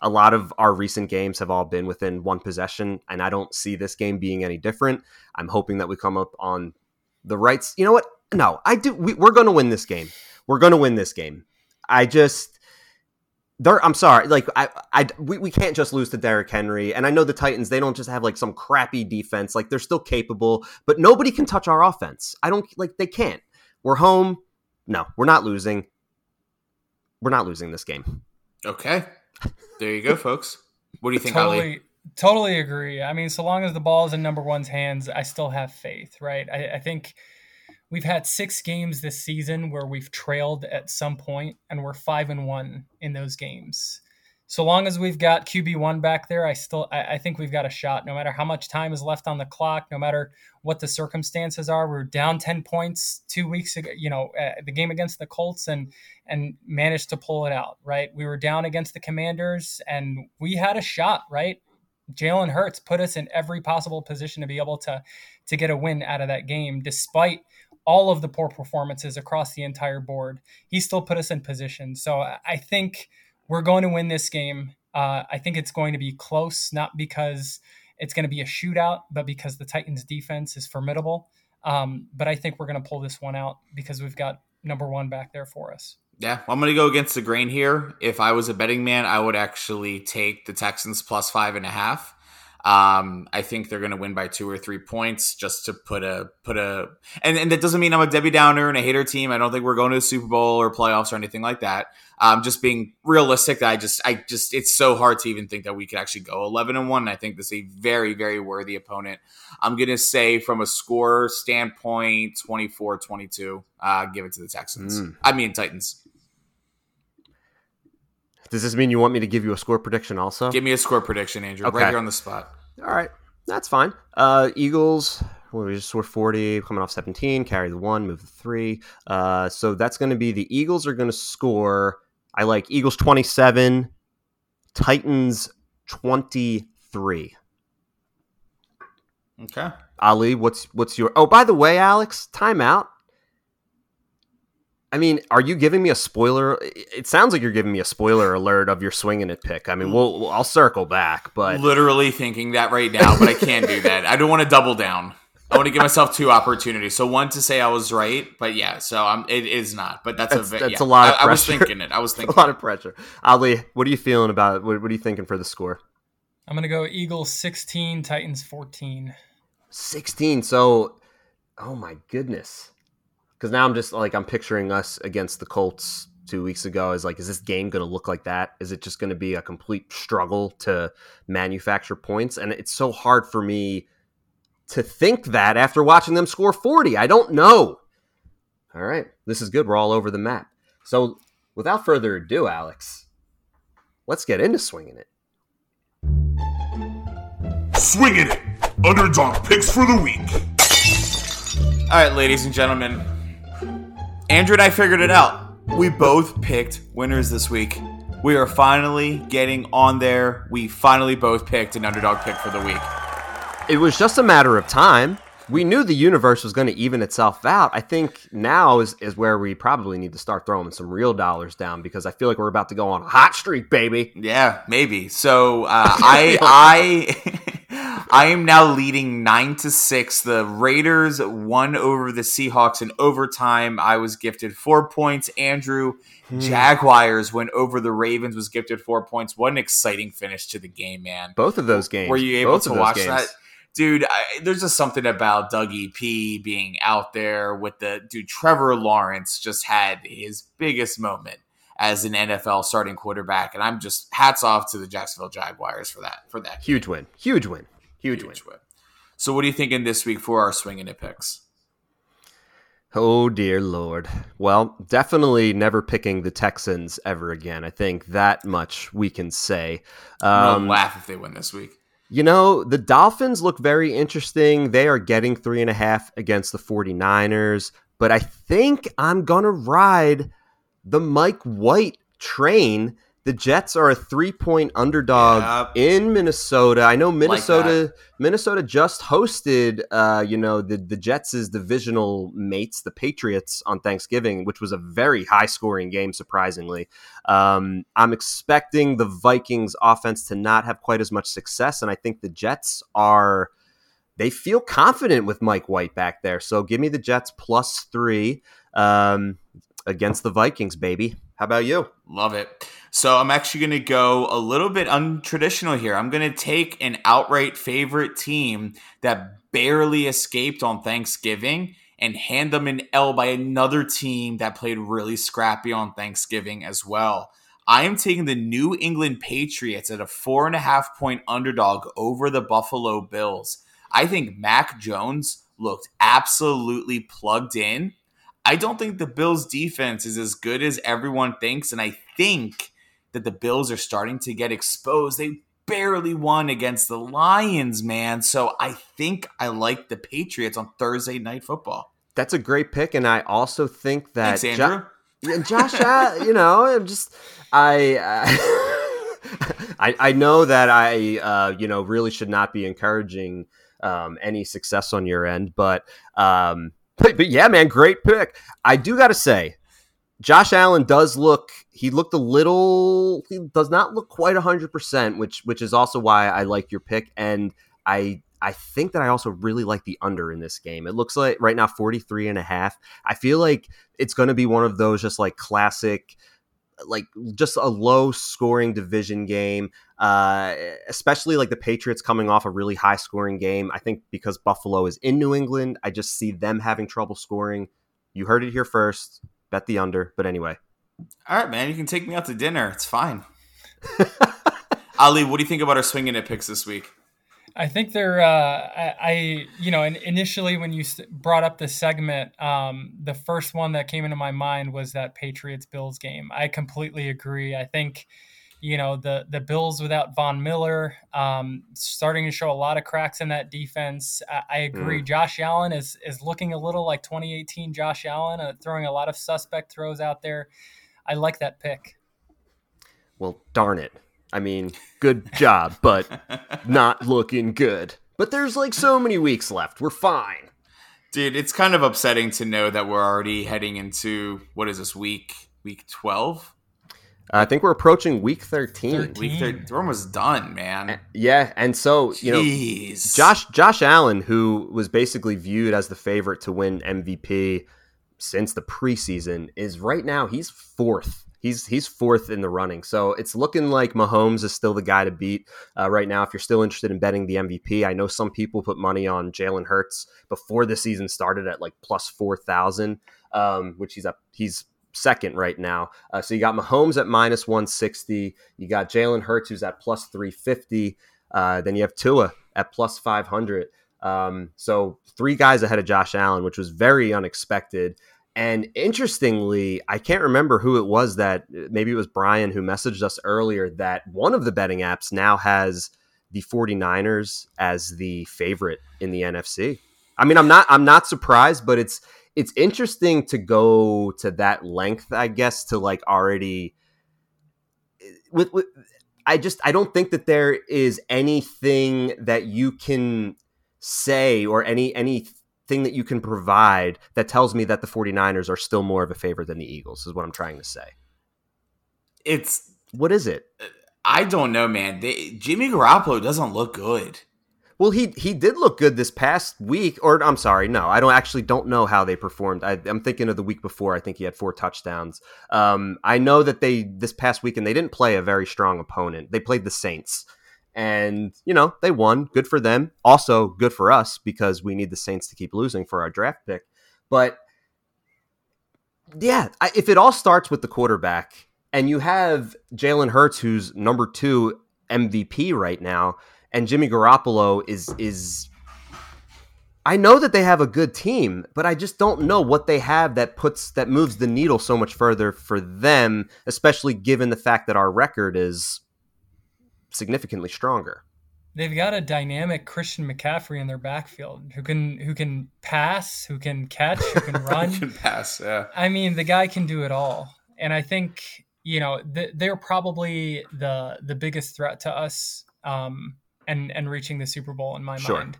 Speaker 2: a lot of our recent games have all been within one possession, and I don't see this game being any different. I'm hoping that we come up on the rights. You know what? No, I do. We, we're going to win this game. We're going to win this game. I just there I'm sorry, like I, I we, we can't just lose to Derrick Henry. And I know the Titans, they don't just have like some crappy defense. Like they're still capable, but nobody can touch our offense. I don't like they can't. We're home. No, we're not losing. We're not losing this game.
Speaker 4: okay. There you go, folks. What do you think, Ali?
Speaker 3: totally totally agree i mean so long as the ball is in number one's hands i still have faith right I, I think we've had six games this season where we've trailed at some point and we're five and one in those games so long as we've got qb1 back there i still I, I think we've got a shot no matter how much time is left on the clock no matter what the circumstances are we're down 10 points two weeks ago you know uh, the game against the colts and and managed to pull it out right we were down against the commanders and we had a shot right Jalen Hurts put us in every possible position to be able to to get a win out of that game, despite all of the poor performances across the entire board. He still put us in position. So I I think we're going to win this game. Uh, I think it's going to be close, not because it's going to be a shootout, but because the Titans' defense is formidable. Um, but I think we're going to pull this one out because we've got number one back there for us.
Speaker 4: Yeah, I'm going to go against the grain here. If I was a betting man, I would actually take the Texans plus five and a half. Um, I think they're going to win by two or three points just to put a put a and, and that doesn't mean I'm a Debbie Downer and a hater team. I don't think we're going to the Super Bowl or playoffs or anything like that. Um, just being realistic, that I just I just it's so hard to even think that we could actually go 11 and one. I think this is a very very worthy opponent. I'm going to say from a score standpoint, 24-22. Uh, give it to the Texans.
Speaker 2: Mm.
Speaker 4: I mean Titans.
Speaker 2: Does this mean you want me to give you a score prediction also?
Speaker 4: Give me a score prediction, Andrew.
Speaker 2: Okay.
Speaker 4: Right here on the spot.
Speaker 2: All right, that's fine. Uh, Eagles. Well, we just scored 40, coming off 17, carry the one, move the three. Uh, so that's going to be the Eagles are going to score. I like Eagles 27, Titans 23.
Speaker 4: Okay.
Speaker 2: Ali, what's what's your? Oh, by the way, Aleks, timeout. I mean, are you giving me a spoiler? It sounds like you're giving me a spoiler alert of your swinging it pick. I mean, we'll, we'll I'll circle back, but
Speaker 4: Literally thinking that right now, but I can't do that. I don't want to double down. I want to give myself two opportunities. So one to say I was right, but yeah, so I'm, it is not. But that's,
Speaker 2: That's-
Speaker 4: a ve-
Speaker 2: that's
Speaker 4: yeah.
Speaker 2: a lot of
Speaker 4: I, I was
Speaker 2: pressure.
Speaker 4: thinking it. I was
Speaker 2: a lot of pressure. Ali, what are you feeling about it? What, what are you thinking for the score?
Speaker 3: I'm gonna go Eagles 16, Titans 14.
Speaker 2: 16. So, oh my goodness. Because now I'm just like, I'm picturing us against the Colts two weeks ago. Is like, is this game going to look like that? Is it just going to be a complete struggle to manufacture points? And it's so hard for me to think that after watching them score 40. I don't know. All right. This is good. We're all over the map. So, without further ado, Aleks, let's get into swinging it.
Speaker 6: Swinging it. Underdog picks for the week.
Speaker 4: All right, ladies and gentlemen. Andrew and I figured it out. We both picked winners this week. We are finally getting on there. We finally both picked an underdog pick for the week.
Speaker 2: it was just a matter of time. We knew the universe was going to even itself out. I think now is, is where we probably need to start throwing some real dollars down because I feel like we're about to go on a hot streak, baby.
Speaker 4: Yeah, maybe. So uh, I I I am now leading nine to six. The Raiders won over the Seahawks in overtime. I was gifted four points. Andrew hmm. Jaguars went over the Ravens. Was gifted four points. What an exciting finish to the game, man!
Speaker 2: Both of those games.
Speaker 4: Were you able
Speaker 2: Both
Speaker 4: to watch
Speaker 2: games.
Speaker 4: that? Dude, I, there's just something about Dougie P being out there with the dude. Trevor Lawrence just had his biggest moment as an NFL starting quarterback, and I'm just hats off to the Jacksonville Jaguars for that. For that
Speaker 2: Huge win. Huge win. Huge, win.
Speaker 4: huge win. So, what are you thinking this week for our swinging it picks?
Speaker 2: Oh dear lord. Well, definitely never picking the Texans ever again. I think that much we can say. Um,
Speaker 4: gonna laugh if they win this week.
Speaker 2: You know, the Dolphins look very interesting. They are getting three and a half against the 49ers, but I think I'm going to ride the Mike White train. The Jets are a three point underdog in Minnesota. I know
Speaker 4: Like
Speaker 2: Minnesota Minnesota just hosted uh, you know, the, the Jets' divisional mates, the Patriots, on Thanksgiving, which was a very high scoring game, surprisingly. Um, I'm expecting the Vikings offense to not have quite as much success, and I think the Jets are they feel confident with Mike White back there. So give me the Jets plus three um, against the Vikings, baby. How about you?
Speaker 4: Love it. So I'm actually going to go a little bit untraditional here. I'm going to take an outright favorite team that barely escaped on Thanksgiving and hand them an L by another team that played really scrappy on Thanksgiving as well. I am taking the New England Patriots at a four and a half point underdog over the Buffalo Bills. I think Mac Jones looked absolutely plugged in. I don't think the Bills defense is as good as everyone thinks, and I think that the Bills are starting to get exposed. They barely won against the Lions, man. So I think I like the Patriots on Thursday night football.
Speaker 2: That's a great pick, and I also think that
Speaker 4: Thanks, Andrew.
Speaker 2: Yeah, Josh, uh, you know, I'm just I, uh, I I know that I uh, you know really should not be encouraging um, any success on your end, but um, but, but yeah, man, great pick. I do got to say, Josh Allen does look he looked a little he does not look quite 100%, which which is also why I like your pick. And I I think that I also really like the under in this game. It looks like right now 43 and a half. I feel like it's going to be one of those just like classic like just a low scoring division game. Uh, especially like the patriots coming off a really high scoring game. I think because buffalo is in new england i just see them having trouble scoring. You heard it here first. Bet the under. But anyway
Speaker 4: All right, man. You can take me out to dinner. It's fine. Ali, what do you think about our swinging it picks this week?
Speaker 3: I think they're. Uh, I, I, you know, and initially when you brought up the segment, um, the first one that came into my mind was that Patriots Bills game. I completely agree. I think, you know the the Bills without Von Miller, um, starting to show a lot of cracks in that defense. I, I agree. Mm. Josh Allen is is looking a little like 2018 Josh Allen, uh, throwing a lot of suspect throws out there. I like that pick.
Speaker 2: Well, darn it. I mean, good job, but not looking good. But there's like so many weeks left. We're fine.
Speaker 4: Dude, it's kind of upsetting to know that we're already heading into what is this week? Week 12?
Speaker 2: I think we're approaching week 13. 13.
Speaker 4: Week 13. We're almost done, man.
Speaker 2: Yeah, and so, you Jeez. know, Josh Josh Allen, who was basically viewed as the favorite to win MVP since the preseason, is right now he's fourth he's he's fourth in the running. So it's looking like Mahomes is still the guy to beat uh, right now. If you're still interested in betting the MVP, I know some people put money on Jalen Hurts before the season started at like plus four thousand, um, which he's up he's second right now. Uh, so you got Mahomes at minus one sixty. You got Jalen Hurts who's at plus three fifty. Uh, then you have Tua at plus five hundred. Um, so three guys ahead of Josh Allen, which was very unexpected. And interestingly, I can't remember who it was that maybe it was Brian who messaged us earlier that one of the betting apps now has the 49ers as the favorite in the NFC. I mean, I'm not I'm not surprised, but it's it's interesting to go to that length, I guess, to like already with, with I just I don't think that there is anything that you can say or any anything that you can provide that tells me that the 49ers are still more of a favorite than the Eagles is what I'm trying to say.
Speaker 4: It's
Speaker 2: what is it?
Speaker 4: I don't know, man. They, Jimmy Garoppolo doesn't look good.
Speaker 2: Well, he he did look good this past week, or I'm sorry, no, I don't actually don't know how they performed. I, am thinking of the week before. I think he had four touchdowns. Um, I know that they this past weekend they didn't play a very strong opponent. They played the Saints, and, you know, they won. Good for them. Also, good for us because we need the Saints to keep losing for our draft pick. But yeah, I, if it all starts with the quarterback and you have Jalen Hurts, who's number two MVP right now, and Jimmy Garoppolo is is I know that they have a good team, but I just don't know what they have that puts that moves the needle so much further for them, especially given the fact that our record is significantly stronger.
Speaker 3: They've got a dynamic Christian McCaffrey in their backfield who can who can pass, who can catch, who can run.
Speaker 4: can pass, yeah.
Speaker 3: I mean, the guy can do it all, and I think you know th- they're probably the the biggest threat to us um, and and reaching the Super Bowl in my sure. mind.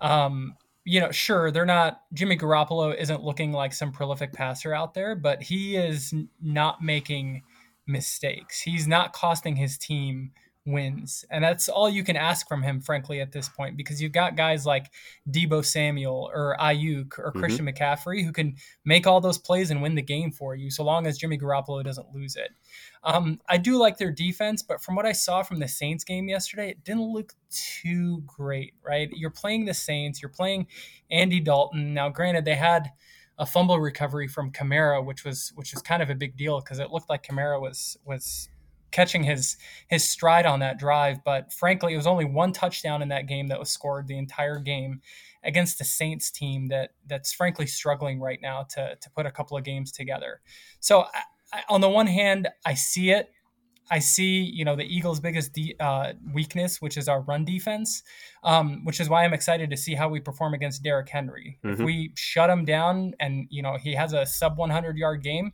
Speaker 3: Um, you know, sure, they're not. Jimmy Garoppolo isn't looking like some prolific passer out there, but he is not making mistakes. He's not costing his team wins. And that's all you can ask from him, frankly, at this point, because you've got guys like Deebo Samuel or Aiyuk or mm-hmm. Christian McCaffrey who can make all those plays and win the game for you, so long as Jimmy Garoppolo doesn't lose it. Um, I do like their defense, but from what I saw from the Saints game yesterday, it didn't look too great, right? You're playing the Saints, you're playing Andy Dalton. Now, granted, they had a fumble recovery from Kamara, which was which was kind of a big deal because it looked like Kamara was was catching his his stride on that drive. But frankly, it was only one touchdown in that game that was scored the entire game against the Saints team that that's frankly struggling right now to to put a couple of games together. So I, I, on the one hand, I see it. I see, you know, the Eagles' biggest de- uh, weakness, which is our run defense, um, which is why I'm excited to see how we perform against Derrick Henry. Mm-hmm. If we shut him down and you know he has a sub 100 yard game,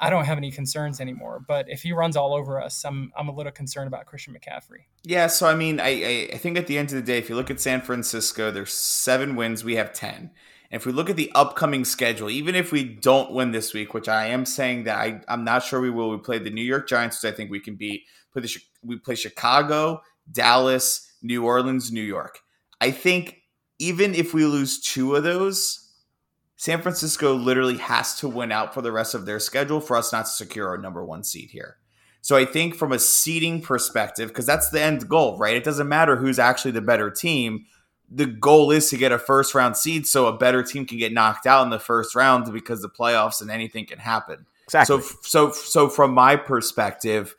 Speaker 3: I don't have any concerns anymore. But if he runs all over us, I'm I'm a little concerned about Christian McCaffrey.
Speaker 4: Yeah, so I mean, I, I think at the end of the day, if you look at San Francisco, there's seven wins, we have ten. And if we look at the upcoming schedule, even if we don't win this week, which I am saying that I, I'm not sure we will, we play the New York Giants, which I think we can beat. Play the, we play Chicago, Dallas, New Orleans, New York. I think even if we lose two of those, San Francisco literally has to win out for the rest of their schedule for us not to secure our number one seed here. So I think from a seeding perspective, because that's the end goal, right? It doesn't matter who's actually the better team. The goal is to get a first round seed so a better team can get knocked out in the first round because the playoffs and anything can happen.
Speaker 2: Exactly.
Speaker 4: So so so from my perspective,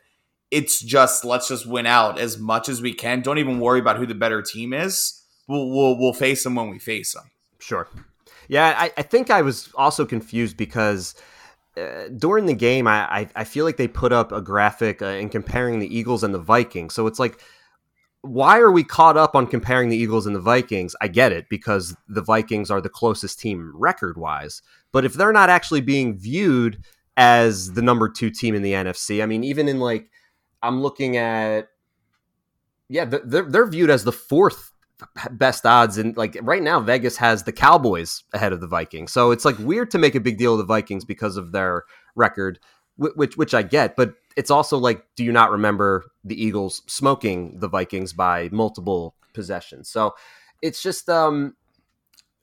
Speaker 4: it's just let's just win out as much as we can. Don't even worry about who the better team is. We'll we'll, we'll face them when we face them.
Speaker 2: Sure. Yeah, I, I think I was also confused because uh, during the game, I, I, I feel like they put up a graphic uh, in comparing the Eagles and the Vikings. So it's like, why are we caught up on comparing the Eagles and the Vikings? I get it because the Vikings are the closest team record wise. But if they're not actually being viewed as the number two team in the NFC, I mean, even in like, I'm looking at, yeah, they're, they're viewed as the fourth best odds and like right now Vegas has the Cowboys ahead of the Vikings. So it's like weird to make a big deal of the Vikings because of their record which which I get, but it's also like do you not remember the Eagles smoking the Vikings by multiple possessions? So it's just um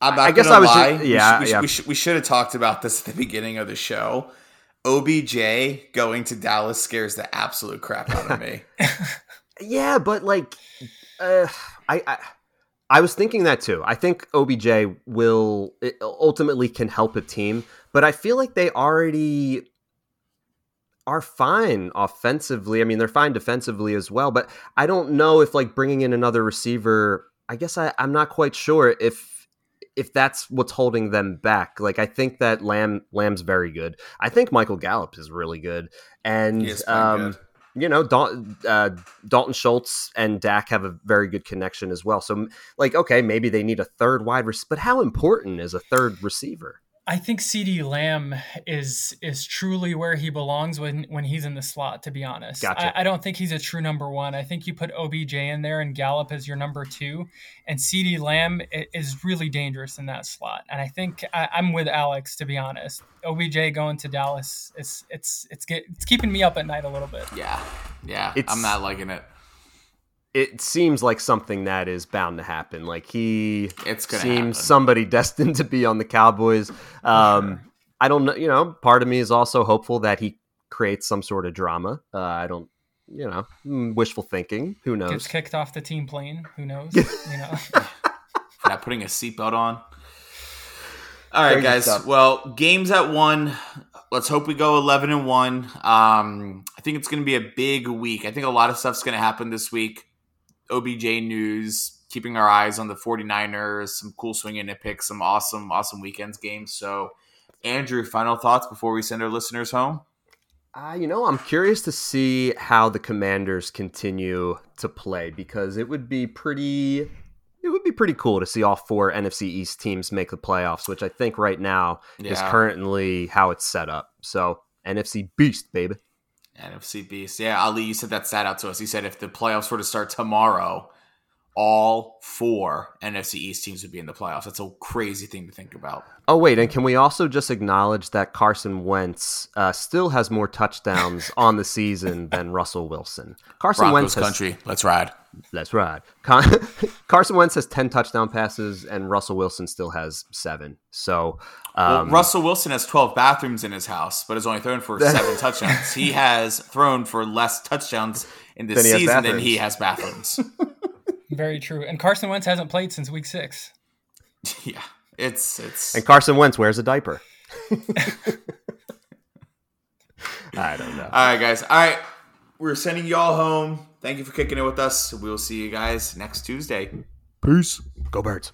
Speaker 4: I'm not
Speaker 2: I guess I was
Speaker 4: lie.
Speaker 2: just-
Speaker 4: We
Speaker 2: yeah,
Speaker 4: we,
Speaker 2: yeah.
Speaker 4: should, we, should, we should have talked about this at the beginning of the show. OBJ going to Dallas scares the absolute crap out of me.
Speaker 2: Yeah, but like, uh, I, I I was thinking that too. I think OBJ will ultimately can help a team, but I feel like they already are fine offensively. I mean, they're fine defensively as well, but I don't know if like bringing in another receiver. I guess I, I'm not quite sure if if that's what's holding them back. Like I think that Lamb Lamb's very good. I think Michael Gallup is really good, and um,
Speaker 4: good.
Speaker 2: You know, Dalton, uh, Dalton Schultz and Dak have a very good connection as well. So, like, okay, maybe they need a third wide receiver, but how important is a third receiver?
Speaker 3: I think CeeDee Lamb is is truly where he belongs when when he's in the slot. To be honest,
Speaker 2: Gotcha.
Speaker 3: I, I don't think he's a true number one. I think you put OBJ in there and Gallup as your number two, and CeeDee Lamb is really dangerous in that slot. And I think I, I'm with Aleks. To be honest, OBJ going to Dallas, it's it's it's get, it's keeping me up at night a little bit.
Speaker 4: yeah, yeah.
Speaker 2: It's-
Speaker 4: I'm not liking it.
Speaker 2: It seems like something that is bound to happen. Like he
Speaker 4: It's gonna
Speaker 2: seems
Speaker 4: happen.
Speaker 2: somebody destined to be on the Cowboys. Um, I don't know. You know, part of me is also hopeful that he creates some sort of drama. Uh, I don't. You know, mm, wishful thinking. Who knows?
Speaker 3: Gets kicked off the team plane. Who knows? you know.
Speaker 4: For not putting a seatbelt on. All right,
Speaker 2: Crazy
Speaker 4: guys. Well, games at one. Let's hope we go eleven and one. Um, I think it's going to be a big week. I think a lot of stuff's going to happen this week. OBJ news, keeping our eyes on the 49ers, some cool swinging and picks, some awesome, awesome weekends games. So, Andrew, final thoughts before we send our listeners home?
Speaker 2: Uh, you know, I'm curious to see how the Commanders continue to play because it would be pretty. It would be pretty cool to see all four NFC East teams make the playoffs, which I think right now is currently how it's set up. So NFC Beast, baby.
Speaker 4: NFC Beast. Yeah, Ali, you said that stat out to us. He said if the playoffs were to start tomorrow, all four NFC East teams would be in the playoffs. That's a crazy thing to think about.
Speaker 2: Oh wait, and can we also just acknowledge that Carson Wentz uh, still has more touchdowns on the season than Russell Wilson? Carson
Speaker 4: Broncos
Speaker 2: Wentz has,
Speaker 4: country. Let's ride.
Speaker 2: That's right. Con- Carson Wentz has ten touchdown passes, and Russell Wilson still has seven. So,
Speaker 4: Well,
Speaker 2: um,
Speaker 4: Russell Wilson has 12 bathrooms in his house, but has only thrown for seven touchdowns. He has thrown for less touchdowns in this
Speaker 2: Than he
Speaker 4: season than he has bathrooms.
Speaker 3: Very true. And Carson Wentz hasn't played since week six.
Speaker 4: yeah, it's it's.
Speaker 2: and Carson Wentz wears a diaper. I don't know.
Speaker 4: All right, guys. All right, we're sending y'all home. Thank you for kicking it with us. We will see you guys next Tuesday.
Speaker 2: Peace. Go Birds.